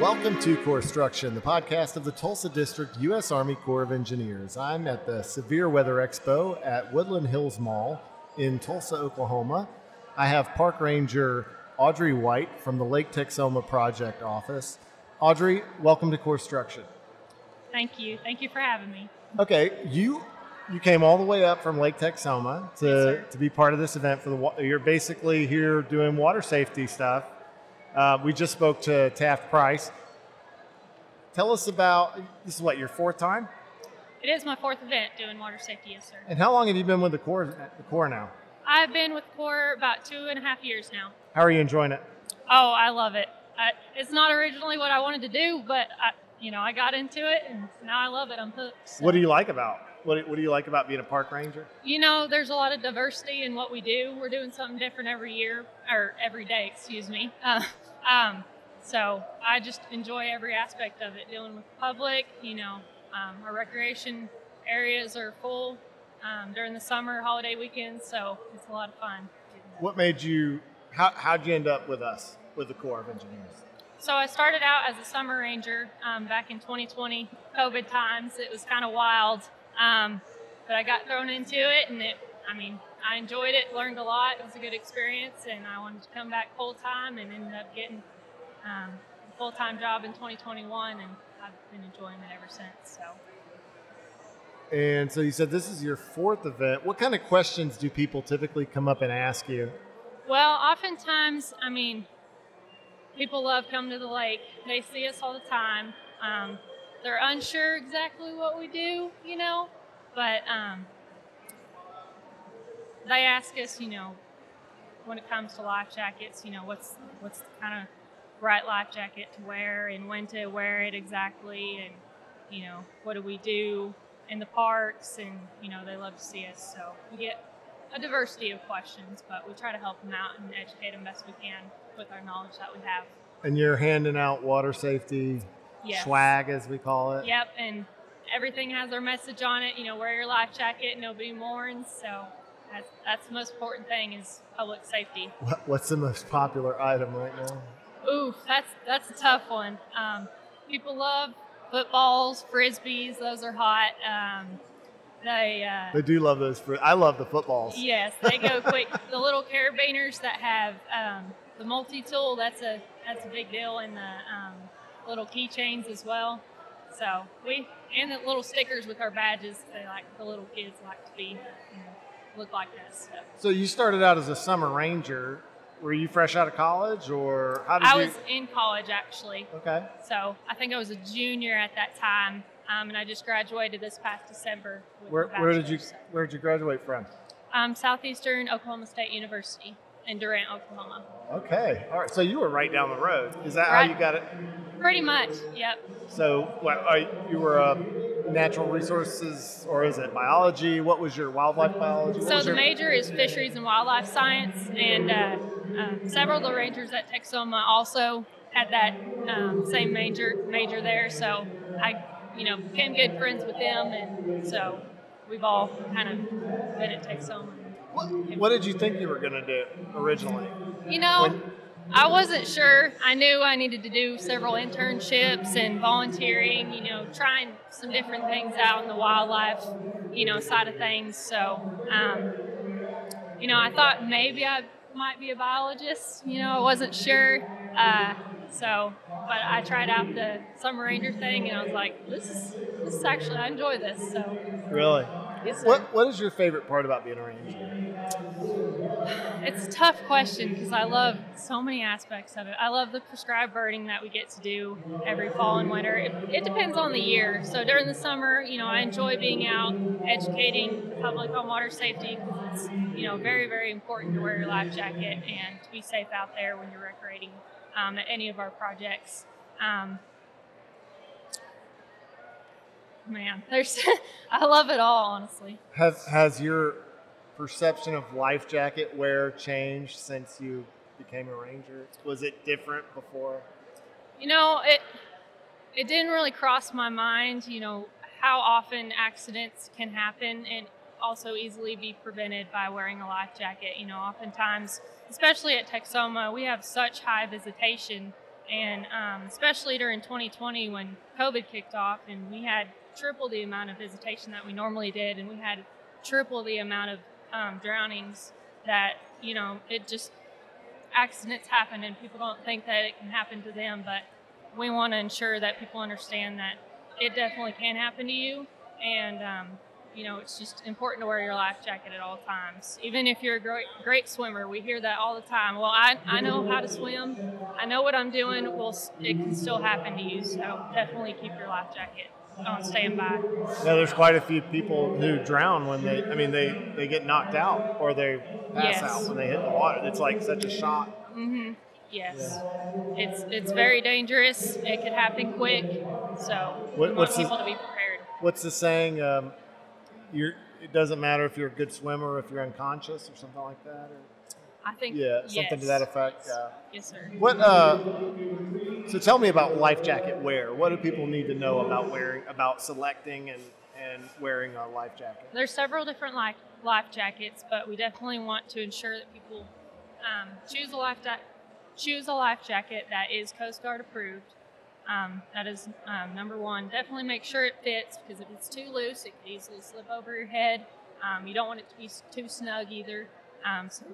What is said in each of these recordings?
Welcome to Corpstruction, the podcast of the Tulsa District U.S. Army Corps of Engineers. I'm at the Severe Weather Expo at Woodland Hills Mall in Tulsa, Oklahoma. I have Park Ranger Audrey White from the Lake Texoma Project Office. Audrey, welcome to Corpstruction. Thank you. Thank you for having me. Okay, you you came all the way up from Lake Texoma to, Yes, to be part of this event for the. You're basically here doing water safety stuff. Uh, we just spoke to Taft Price. Tell us about this is what your fourth time, It is my fourth event doing water safety, yes, sir. and how long have you been with the Corps? The Corps now. I've been with Corps about two and a half years now. How are you enjoying it? Oh, I love it. I, it's not originally what I wanted to do, but I, you know, I got into it, and now I love it. I'm hooked. so. What do you like about what? What do you like about being a park ranger? You know, there's a lot of diversity in what we do. We're doing something different every year, or every day, excuse me. Uh, um, so I just enjoy every aspect of it. Dealing with the public, you know, um, our recreation areas are full um, during the summer, holiday weekends, so it's a lot of fun. What made you? How how'd you end up with us with the Corps of Engineers? So I started out as a summer ranger um, back in 2020, COVID times. It was kind of wild, um, but I got thrown into it, and it. I mean, I enjoyed it, learned a lot. It was a good experience, and I wanted to come back full time, and ended up getting um, a full time job in 2021, and I've been enjoying it ever since. So. And so you said this is your fourth event. What kind of questions do people typically come up and ask you? Well, oftentimes, I mean, people love coming to the lake. They see us all the time. Um, they're unsure exactly what we do, you know, but um, they ask us, you know, when it comes to life jackets, you know, what's what's the kind of right life jacket to wear and when to wear it exactly, and you know, what do we do in the parks, and you know, they love to see us. So we get a diversity of questions, but we try to help them out and educate them best we can with our knowledge that we have. And you're handing out water safety Yes. swag, as we call it. Yep, and everything has our message on it. You know, wear your life jacket, nobody mourns. So that's that's the most important thing is public safety. What, what's the most popular item right now? Ooh, that's that's a tough one. Um, people love footballs, frisbees; those are hot. Um, they uh, They do love those. Fruit. I love the footballs. Yes, they go quick. the little carabiners that have um, the multi-tool, that's a that's a big deal, and the um, little keychains as well. So we and the little stickers with our badges. They like the little kids like to be you know, look like us. So. So you started out as a summer ranger. Were you fresh out of college, or how did I you? was in college actually, Okay. so I think I was a junior at that time, um, and I just graduated this past December. With Where, where did you. Where did you graduate from? Um, Southeastern Oklahoma State University in Durant, Oklahoma. Okay. All right. So you were right down the road. Is that how you got it? Pretty much, yep. So, you were uh, natural resources, or is it biology? What was your wildlife biology? What So the your- major is fisheries and wildlife science, and uh, um, several of the rangers at Texoma also had that um, same major major there. So I, you know, became good friends with them, and so we've all kind of been at Texoma. What, what did you think you were going to do originally? You know, When- I wasn't sure. I knew I needed to do several internships and volunteering, you know, trying some different things out in the wildlife, you know, side of things. So, um, you know, I thought maybe I might be a biologist. You know, I wasn't sure. Uh, so, but I tried out the summer ranger thing, and I was like, this is this is actually I enjoy this. So, Really? yes. What What is your favorite part about being a ranger? It's a tough question because I love so many aspects of it. I love the prescribed burning that we get to do every fall and winter. It, it depends on the year. So during the summer, you know, I enjoy being out educating the public on water safety it's, you know, very, very important to wear your life jacket and to be safe out there when you're recreating um, at any of our projects. Um, man, there's, I love it all, honestly. Has Has your perception of life jacket wear changed since you became a ranger? Was it different before? You know, it it didn't really cross my mind, you know, how often accidents can happen and also easily be prevented by wearing a life jacket. You know, oftentimes, especially at Texoma, we have such high visitation And um, especially during 2020 when COVID kicked off and we had triple the amount of visitation that we normally did, and we had triple the amount of um, drownings that, you know, it just accidents happen and people don't think that it can happen to them, but we want to ensure that people understand that it definitely can happen to you. And, um, you know, it's just important to wear your life jacket at all times. Even if you're a great, great swimmer, we hear that all the time. Well, I, I know how to swim. I know what I'm doing. Well, it can still happen to you. So definitely keep your life jacket on standby. Yeah, there's quite a few people who drown when they, I mean, they, they get knocked out or they pass Yes. out when they hit the water. It's like such a shock. Mm-hmm. Yes, it's it's very dangerous. It could happen quick, so What- what's want the- people to be prepared. What's the saying? Um, you're, it doesn't matter if you're a good swimmer or if you're unconscious or something like that. Or, I think yeah, something to that effect. Yeah. Yes, sir. What? Uh, so tell me about life jacket wear. What do people need to know about wearing, about selecting and and wearing a life jacket? There's several different life life jackets, but we definitely want to ensure that people um, choose a life ja- choose a life jacket that is Coast Guard approved. Um, that is um, number one. Definitely make sure it fits because if it's too loose, it could easily slip over your head. Um, you don't want it to be too snug either. Um, so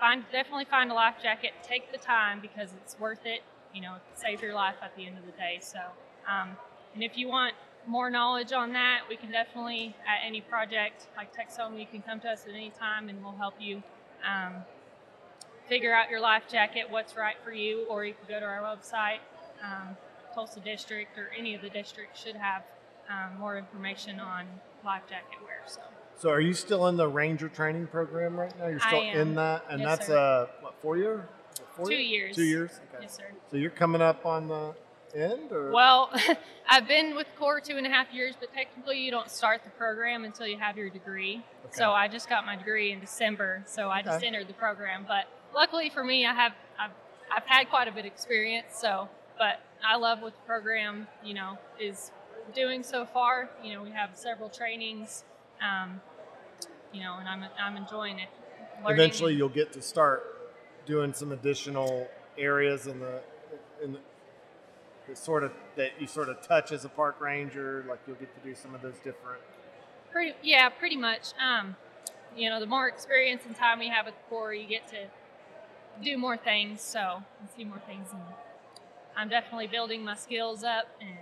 find definitely find a life jacket. Take the time because it's worth it. You know, save your life at the end of the day. So, um, and if you want more knowledge on that, we can definitely at any project like Texoma, you can come to us at any time and we'll help you um, figure out your life jacket, what's right for you, or you can go to our website. Um, Tulsa District or any of the districts should have um, more information on life jacket wear. So So, are you still in the Ranger training program right now? You're still in that, and Yes, that's sir. uh, what four year? Two year? years. Two years. Okay. Yes, sir. So you're coming up on the end, or Well, I've been with Corps two and a half years, but technically you don't start the program until you have your degree. So I just got my degree in December, so I just entered the program. But luckily for me, I have I've, I've had quite a bit of experience. So, but I love what the program you know is doing so far. You know, we have several trainings, um, you know, and I'm I'm enjoying it. Learning eventually you'll get to start doing some additional areas in the in the, the sort of that you sort of touch as a park ranger. Like you'll get to do some of those different. Pretty, yeah, pretty much. Um, you know, the more experience and time we have with the Corps, you get to do more things. So and see more things, and I'm definitely building my skills up and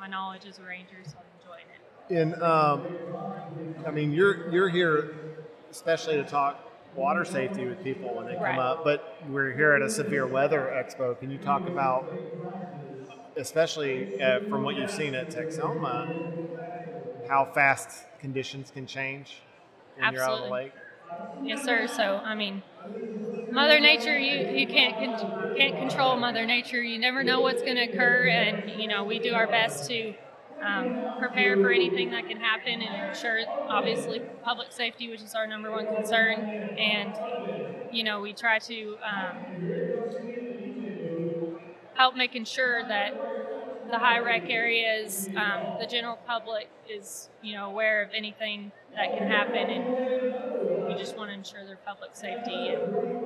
my knowledge as a ranger. So I'm enjoying it. And um, I mean, you're you're here especially to talk water safety with people when they come Right. up. But we're here at a severe weather expo. Can you talk about, especially uh, from what you've seen at Texoma, how fast conditions can change when you're out on the lake? Yes, sir. So I mean, Mother Nature, you you can't con- can't control Mother Nature. You never know what's going to occur, and you know we do our best to um, prepare for anything that can happen and ensure, obviously, public safety, which is our number one concern. And you know we try to um, help making sure that the high rec areas, um, the general public is you know aware of anything that can happen and we just want to ensure their public safety and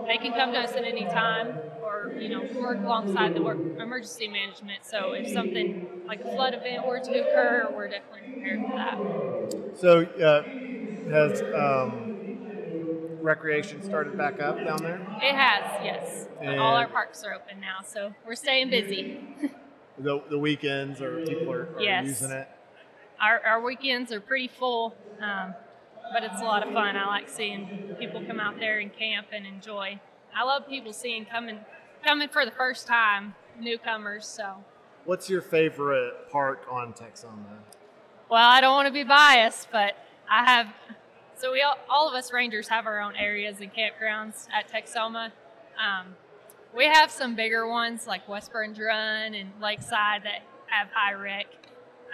they can come to us at any time or you know work alongside the work emergency management so if something like a flood event were to occur we're definitely prepared for that So, uh, has um, recreation started back up down there? it has yes all our parks are open now so we're staying busy The, the weekends or people are, are Yes. using it? our, our weekends are pretty full um, but it's a lot of fun i like seeing people come out there and camp and enjoy i love people seeing coming coming for the first time newcomers so What's your favorite park on Texoma? Well, I don't want to be biased, but I have. So we all, all of us rangers have our own areas and campgrounds at Texoma. Um, we have some bigger ones like West Burns Run and Lakeside that have high rec.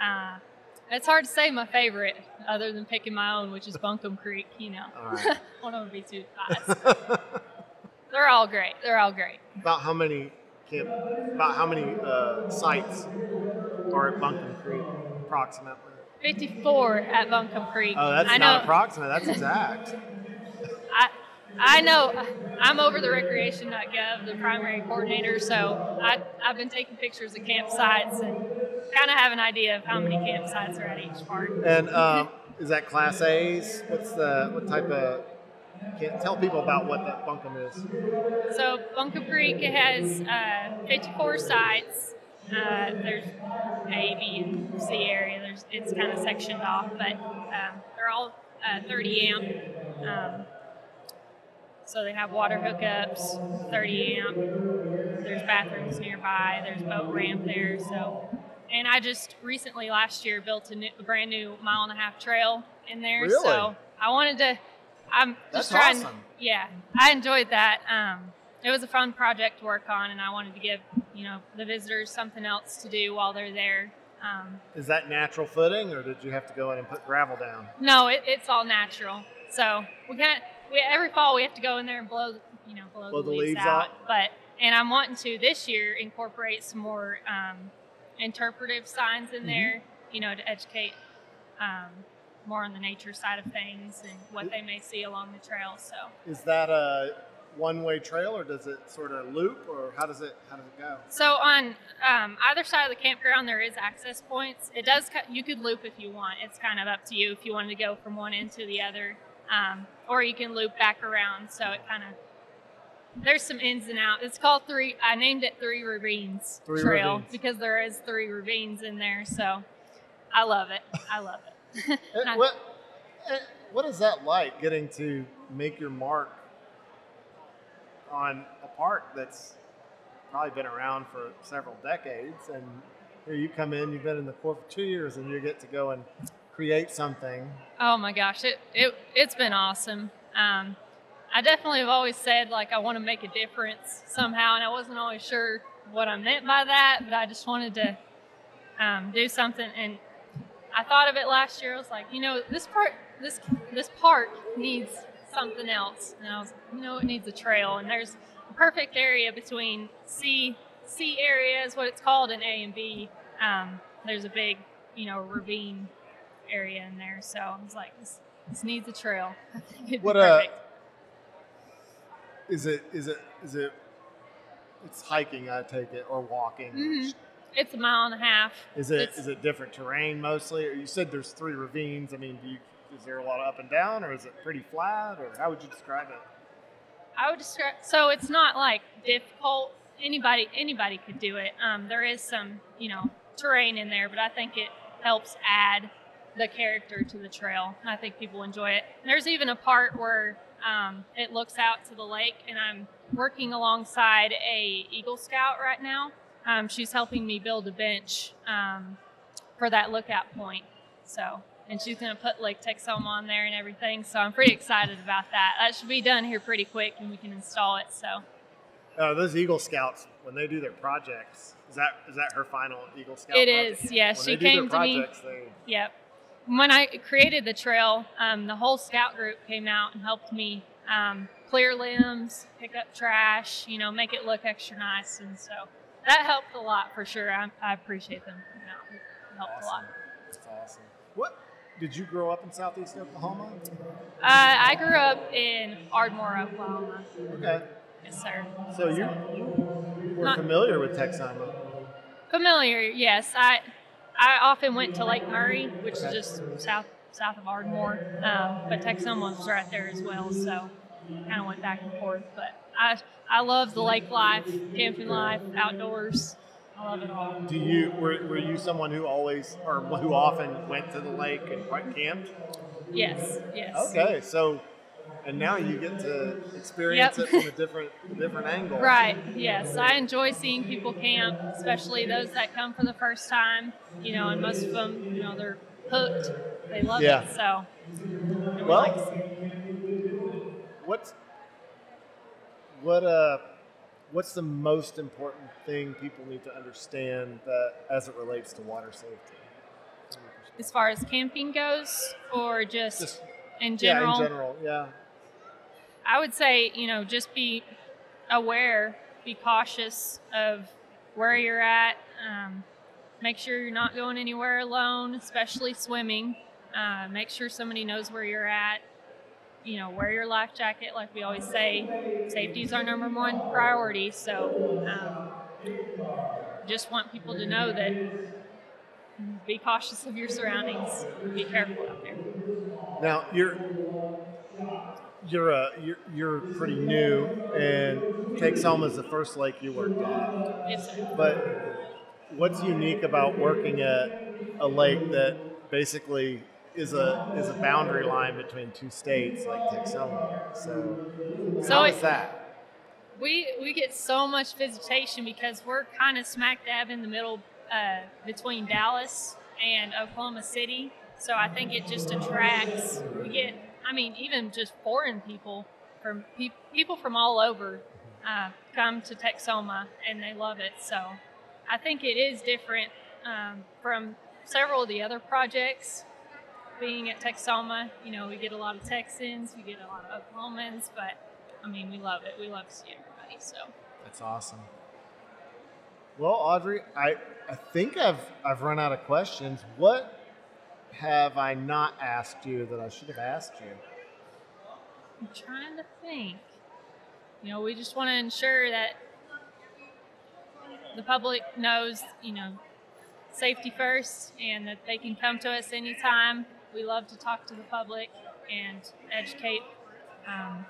Uh, it's hard to say my favorite, other than picking my own, which is Buncombe Creek. You know, All right. I don't want be too biased. They're all great. They're all great. about how many camp? About how many uh, sites are at Buncombe Creek, approximately? 54 at Buncombe Creek. Oh, that's I not know. approximate. That's exact. I, I know I'm over the recreation.gov, the primary coordinator, so I, I've been taking pictures of campsites and kind of have an idea of how many campsites are at each park. And um, is that Class A's? What's the what type of? Can't tell people about what that Buncombe is. So Buncombe Creek has uh, 54 sites. Uh, there's A, B, and C area. There's it's kind of sectioned off, but um, they're all uh, 30 amp. Um, so they have water hookups, 30 amp. There's bathrooms nearby. There's boat ramp there. So, and I just recently last year built a, new, a brand new mile and a half trail in there. Really? So I wanted to. I'm That's just trying. awesome. Yeah, I enjoyed that. Um, it was a fun project to work on, and I wanted to give you know the visitors something else to do while they're there. Um, Is that natural footing, or did you have to go in and put gravel down? no, it, it's all natural. So we can't. We, every fall we have to go in there and blow, you know, blow, Blow the, the leaves, leaves out. out? But and I'm wanting to this year incorporate some more um, interpretive signs in Mhm. there, you know, to educate um, more on the nature side of things and what they may see along the trail. So Is that a one-way trail, or does it sort of loop, or how does it how does it go? So on um, either side of the campground, there is access points. It does. cut- You could loop if you want. It's kind of up to you if you wanted to go from one end to the other, um, or you can loop back around. So it kind of there's some ins and outs. It's called three. I named it Three Ravines Three Trail Ravines. because there is three ravines in there. So I love it. I love it. What what is that like getting to make your mark on a park that's probably been around for several decades and here you come in you've been in the Corps for two years and you get to go and create something Oh my gosh, it, it it's been awesome. Um, I definitely have always said like I want to make a difference somehow, and I wasn't always sure what I meant by that, but I just wanted to um, do something. And I thought of it last year. I was like, you know, this part, this this park needs something else, and I was, you know, it needs a trail, and there's a perfect area between C C area is what it's called, and A and B. Um, there's a big, you know, ravine area in there. So I was like, this, this needs a trail. It'd What, be uh, perfect. Is it is it is it it's hiking I take it or walking Mhm. It's a mile and a half. is it It's- is it different terrain mostly or you said there's three ravines I mean do you is there a lot of up and down or is it pretty flat or how would you describe it I would describe. So it's not like difficult. Anybody anybody could do it. Um, there is some you know terrain in there, but I think it helps add the character to the trail. I think people enjoy it. And there's even a part where um, it looks out to the lake, and I'm working alongside a Eagle Scout right now. Um, she's helping me build a bench um, for that lookout point. So, and she's going to put Lake Texoma on there and everything. So I'm pretty excited about that. That should be done here pretty quick, and we can install it. So Uh, those Eagle Scouts, when they do their projects, is that is that her final Eagle Scout? It project? is, yeah, When she came to me- They, Yep. When I created the trail, um, the whole scout group came out and helped me um, clear limbs, pick up trash, you know, make it look extra nice. And so that helped a lot for sure. I, I appreciate them. coming out. It helped a lot. That's awesome. What did you grow up in Southeast Oklahoma? Uh, I grew up in Ardmore, Oklahoma. Okay, Yes, sir. so you, you were Not- familiar with Texoma. Familiar, yes. I I often went to Lake Murray, which Okay. is just south south of Ardmore, um, but Texoma was right there as well. So kind of went back and forth. But I I love the lake life, camping life, outdoors. I love it all. Do you were, were you someone who always or who often went to the lake and quite camped? Yes, yes. Okay, so and now you get to experience Yep. it from a different different angle. Right. Yes, I enjoy seeing people camp, especially those that come for the first time. You know, and most of them, you know, they're hooked. They love Yeah. it. So. Well, like What's what uh what's the most important thing people need to understand that as it relates to water safety? as far as camping goes, or just, Just in general, yeah, in general, yeah. I would say you know just be aware, be cautious of where you're at. Um, make sure you're not going anywhere alone, especially swimming. Uh, make sure somebody knows where you're at. you know, wear your life jacket. Like we always say, safety is our number one priority. So, um, just want people to know that be cautious of your surroundings. Be careful out there. Now you're you're uh, you're you're pretty new, and Texoma is the first lake you worked on. Yes, sir. But what's unique about working at a lake that basically is a is a boundary line between two states like Texoma? So, So how is that? We we get so much visitation because we're kind of smack dab in the middle uh, between Dallas and Oklahoma City. So I think it just attracts. We get, I mean, even just foreign people from pe- people from all over uh, come to Texoma and they love it. So I think it is different um, from several of the other projects. Being at Texoma, you know, we get a lot of Texans, we get a lot of Oklahomans, but I mean, we love it. We love to see everybody. So That's awesome. Well, Audrey, I I think I've I've run out of questions. What have I not asked you that I should have asked you? I'm trying to think. You know, we just want to ensure that the public knows, you know, safety first and that they can come to us anytime. We love to talk to the public and educate um,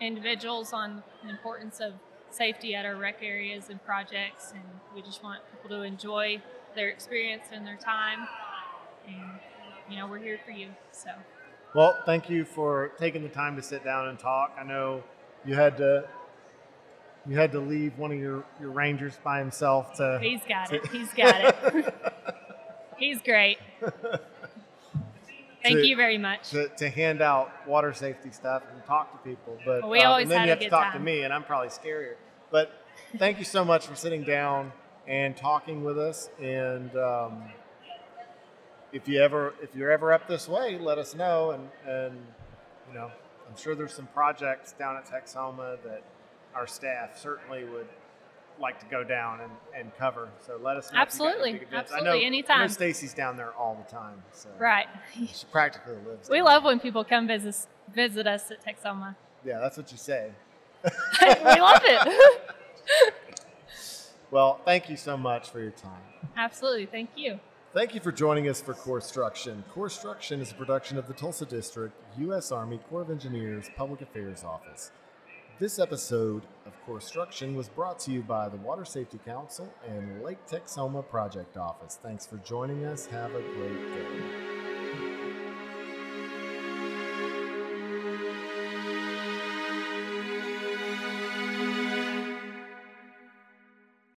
individuals on the importance of safety at our rec areas and projects. And we just want people to enjoy their experience and their time. You know, we're here for you. So. Well, thank you for taking the time to sit down and talk. I know you had to you had to leave one of your, your rangers by himself to He's got it. He's got it. He's great. Thank To- you very much. to, to hand out water safety stuff and talk to people. But Well, we uh, always and then had you have to talk to me, and I'm probably scarier. But thank you so much for sitting down and talking with us. And um, if you ever if you're ever up this way, let us know. And and you know, I'm sure there's some projects down at Texoma that our staff certainly would like to go down and, and cover. So let us know. Absolutely. Absolutely. I know, I know Anytime. Stacy's down there all the time. So Right. she practically lives. We there. love when people come visit visit us at Texoma. Yeah, that's what you say. we love it. Well, thank you so much for your time. Absolutely. Thank you. Thank you for joining us for Corpstruction. Core Struction is a production of the Tulsa District, U.S. Army Corps of Engineers Public Affairs Office. This episode of Corpstruction was brought to you by the Water Safety Council and Lake Texoma Project Office. Thanks for joining us. Have a great day.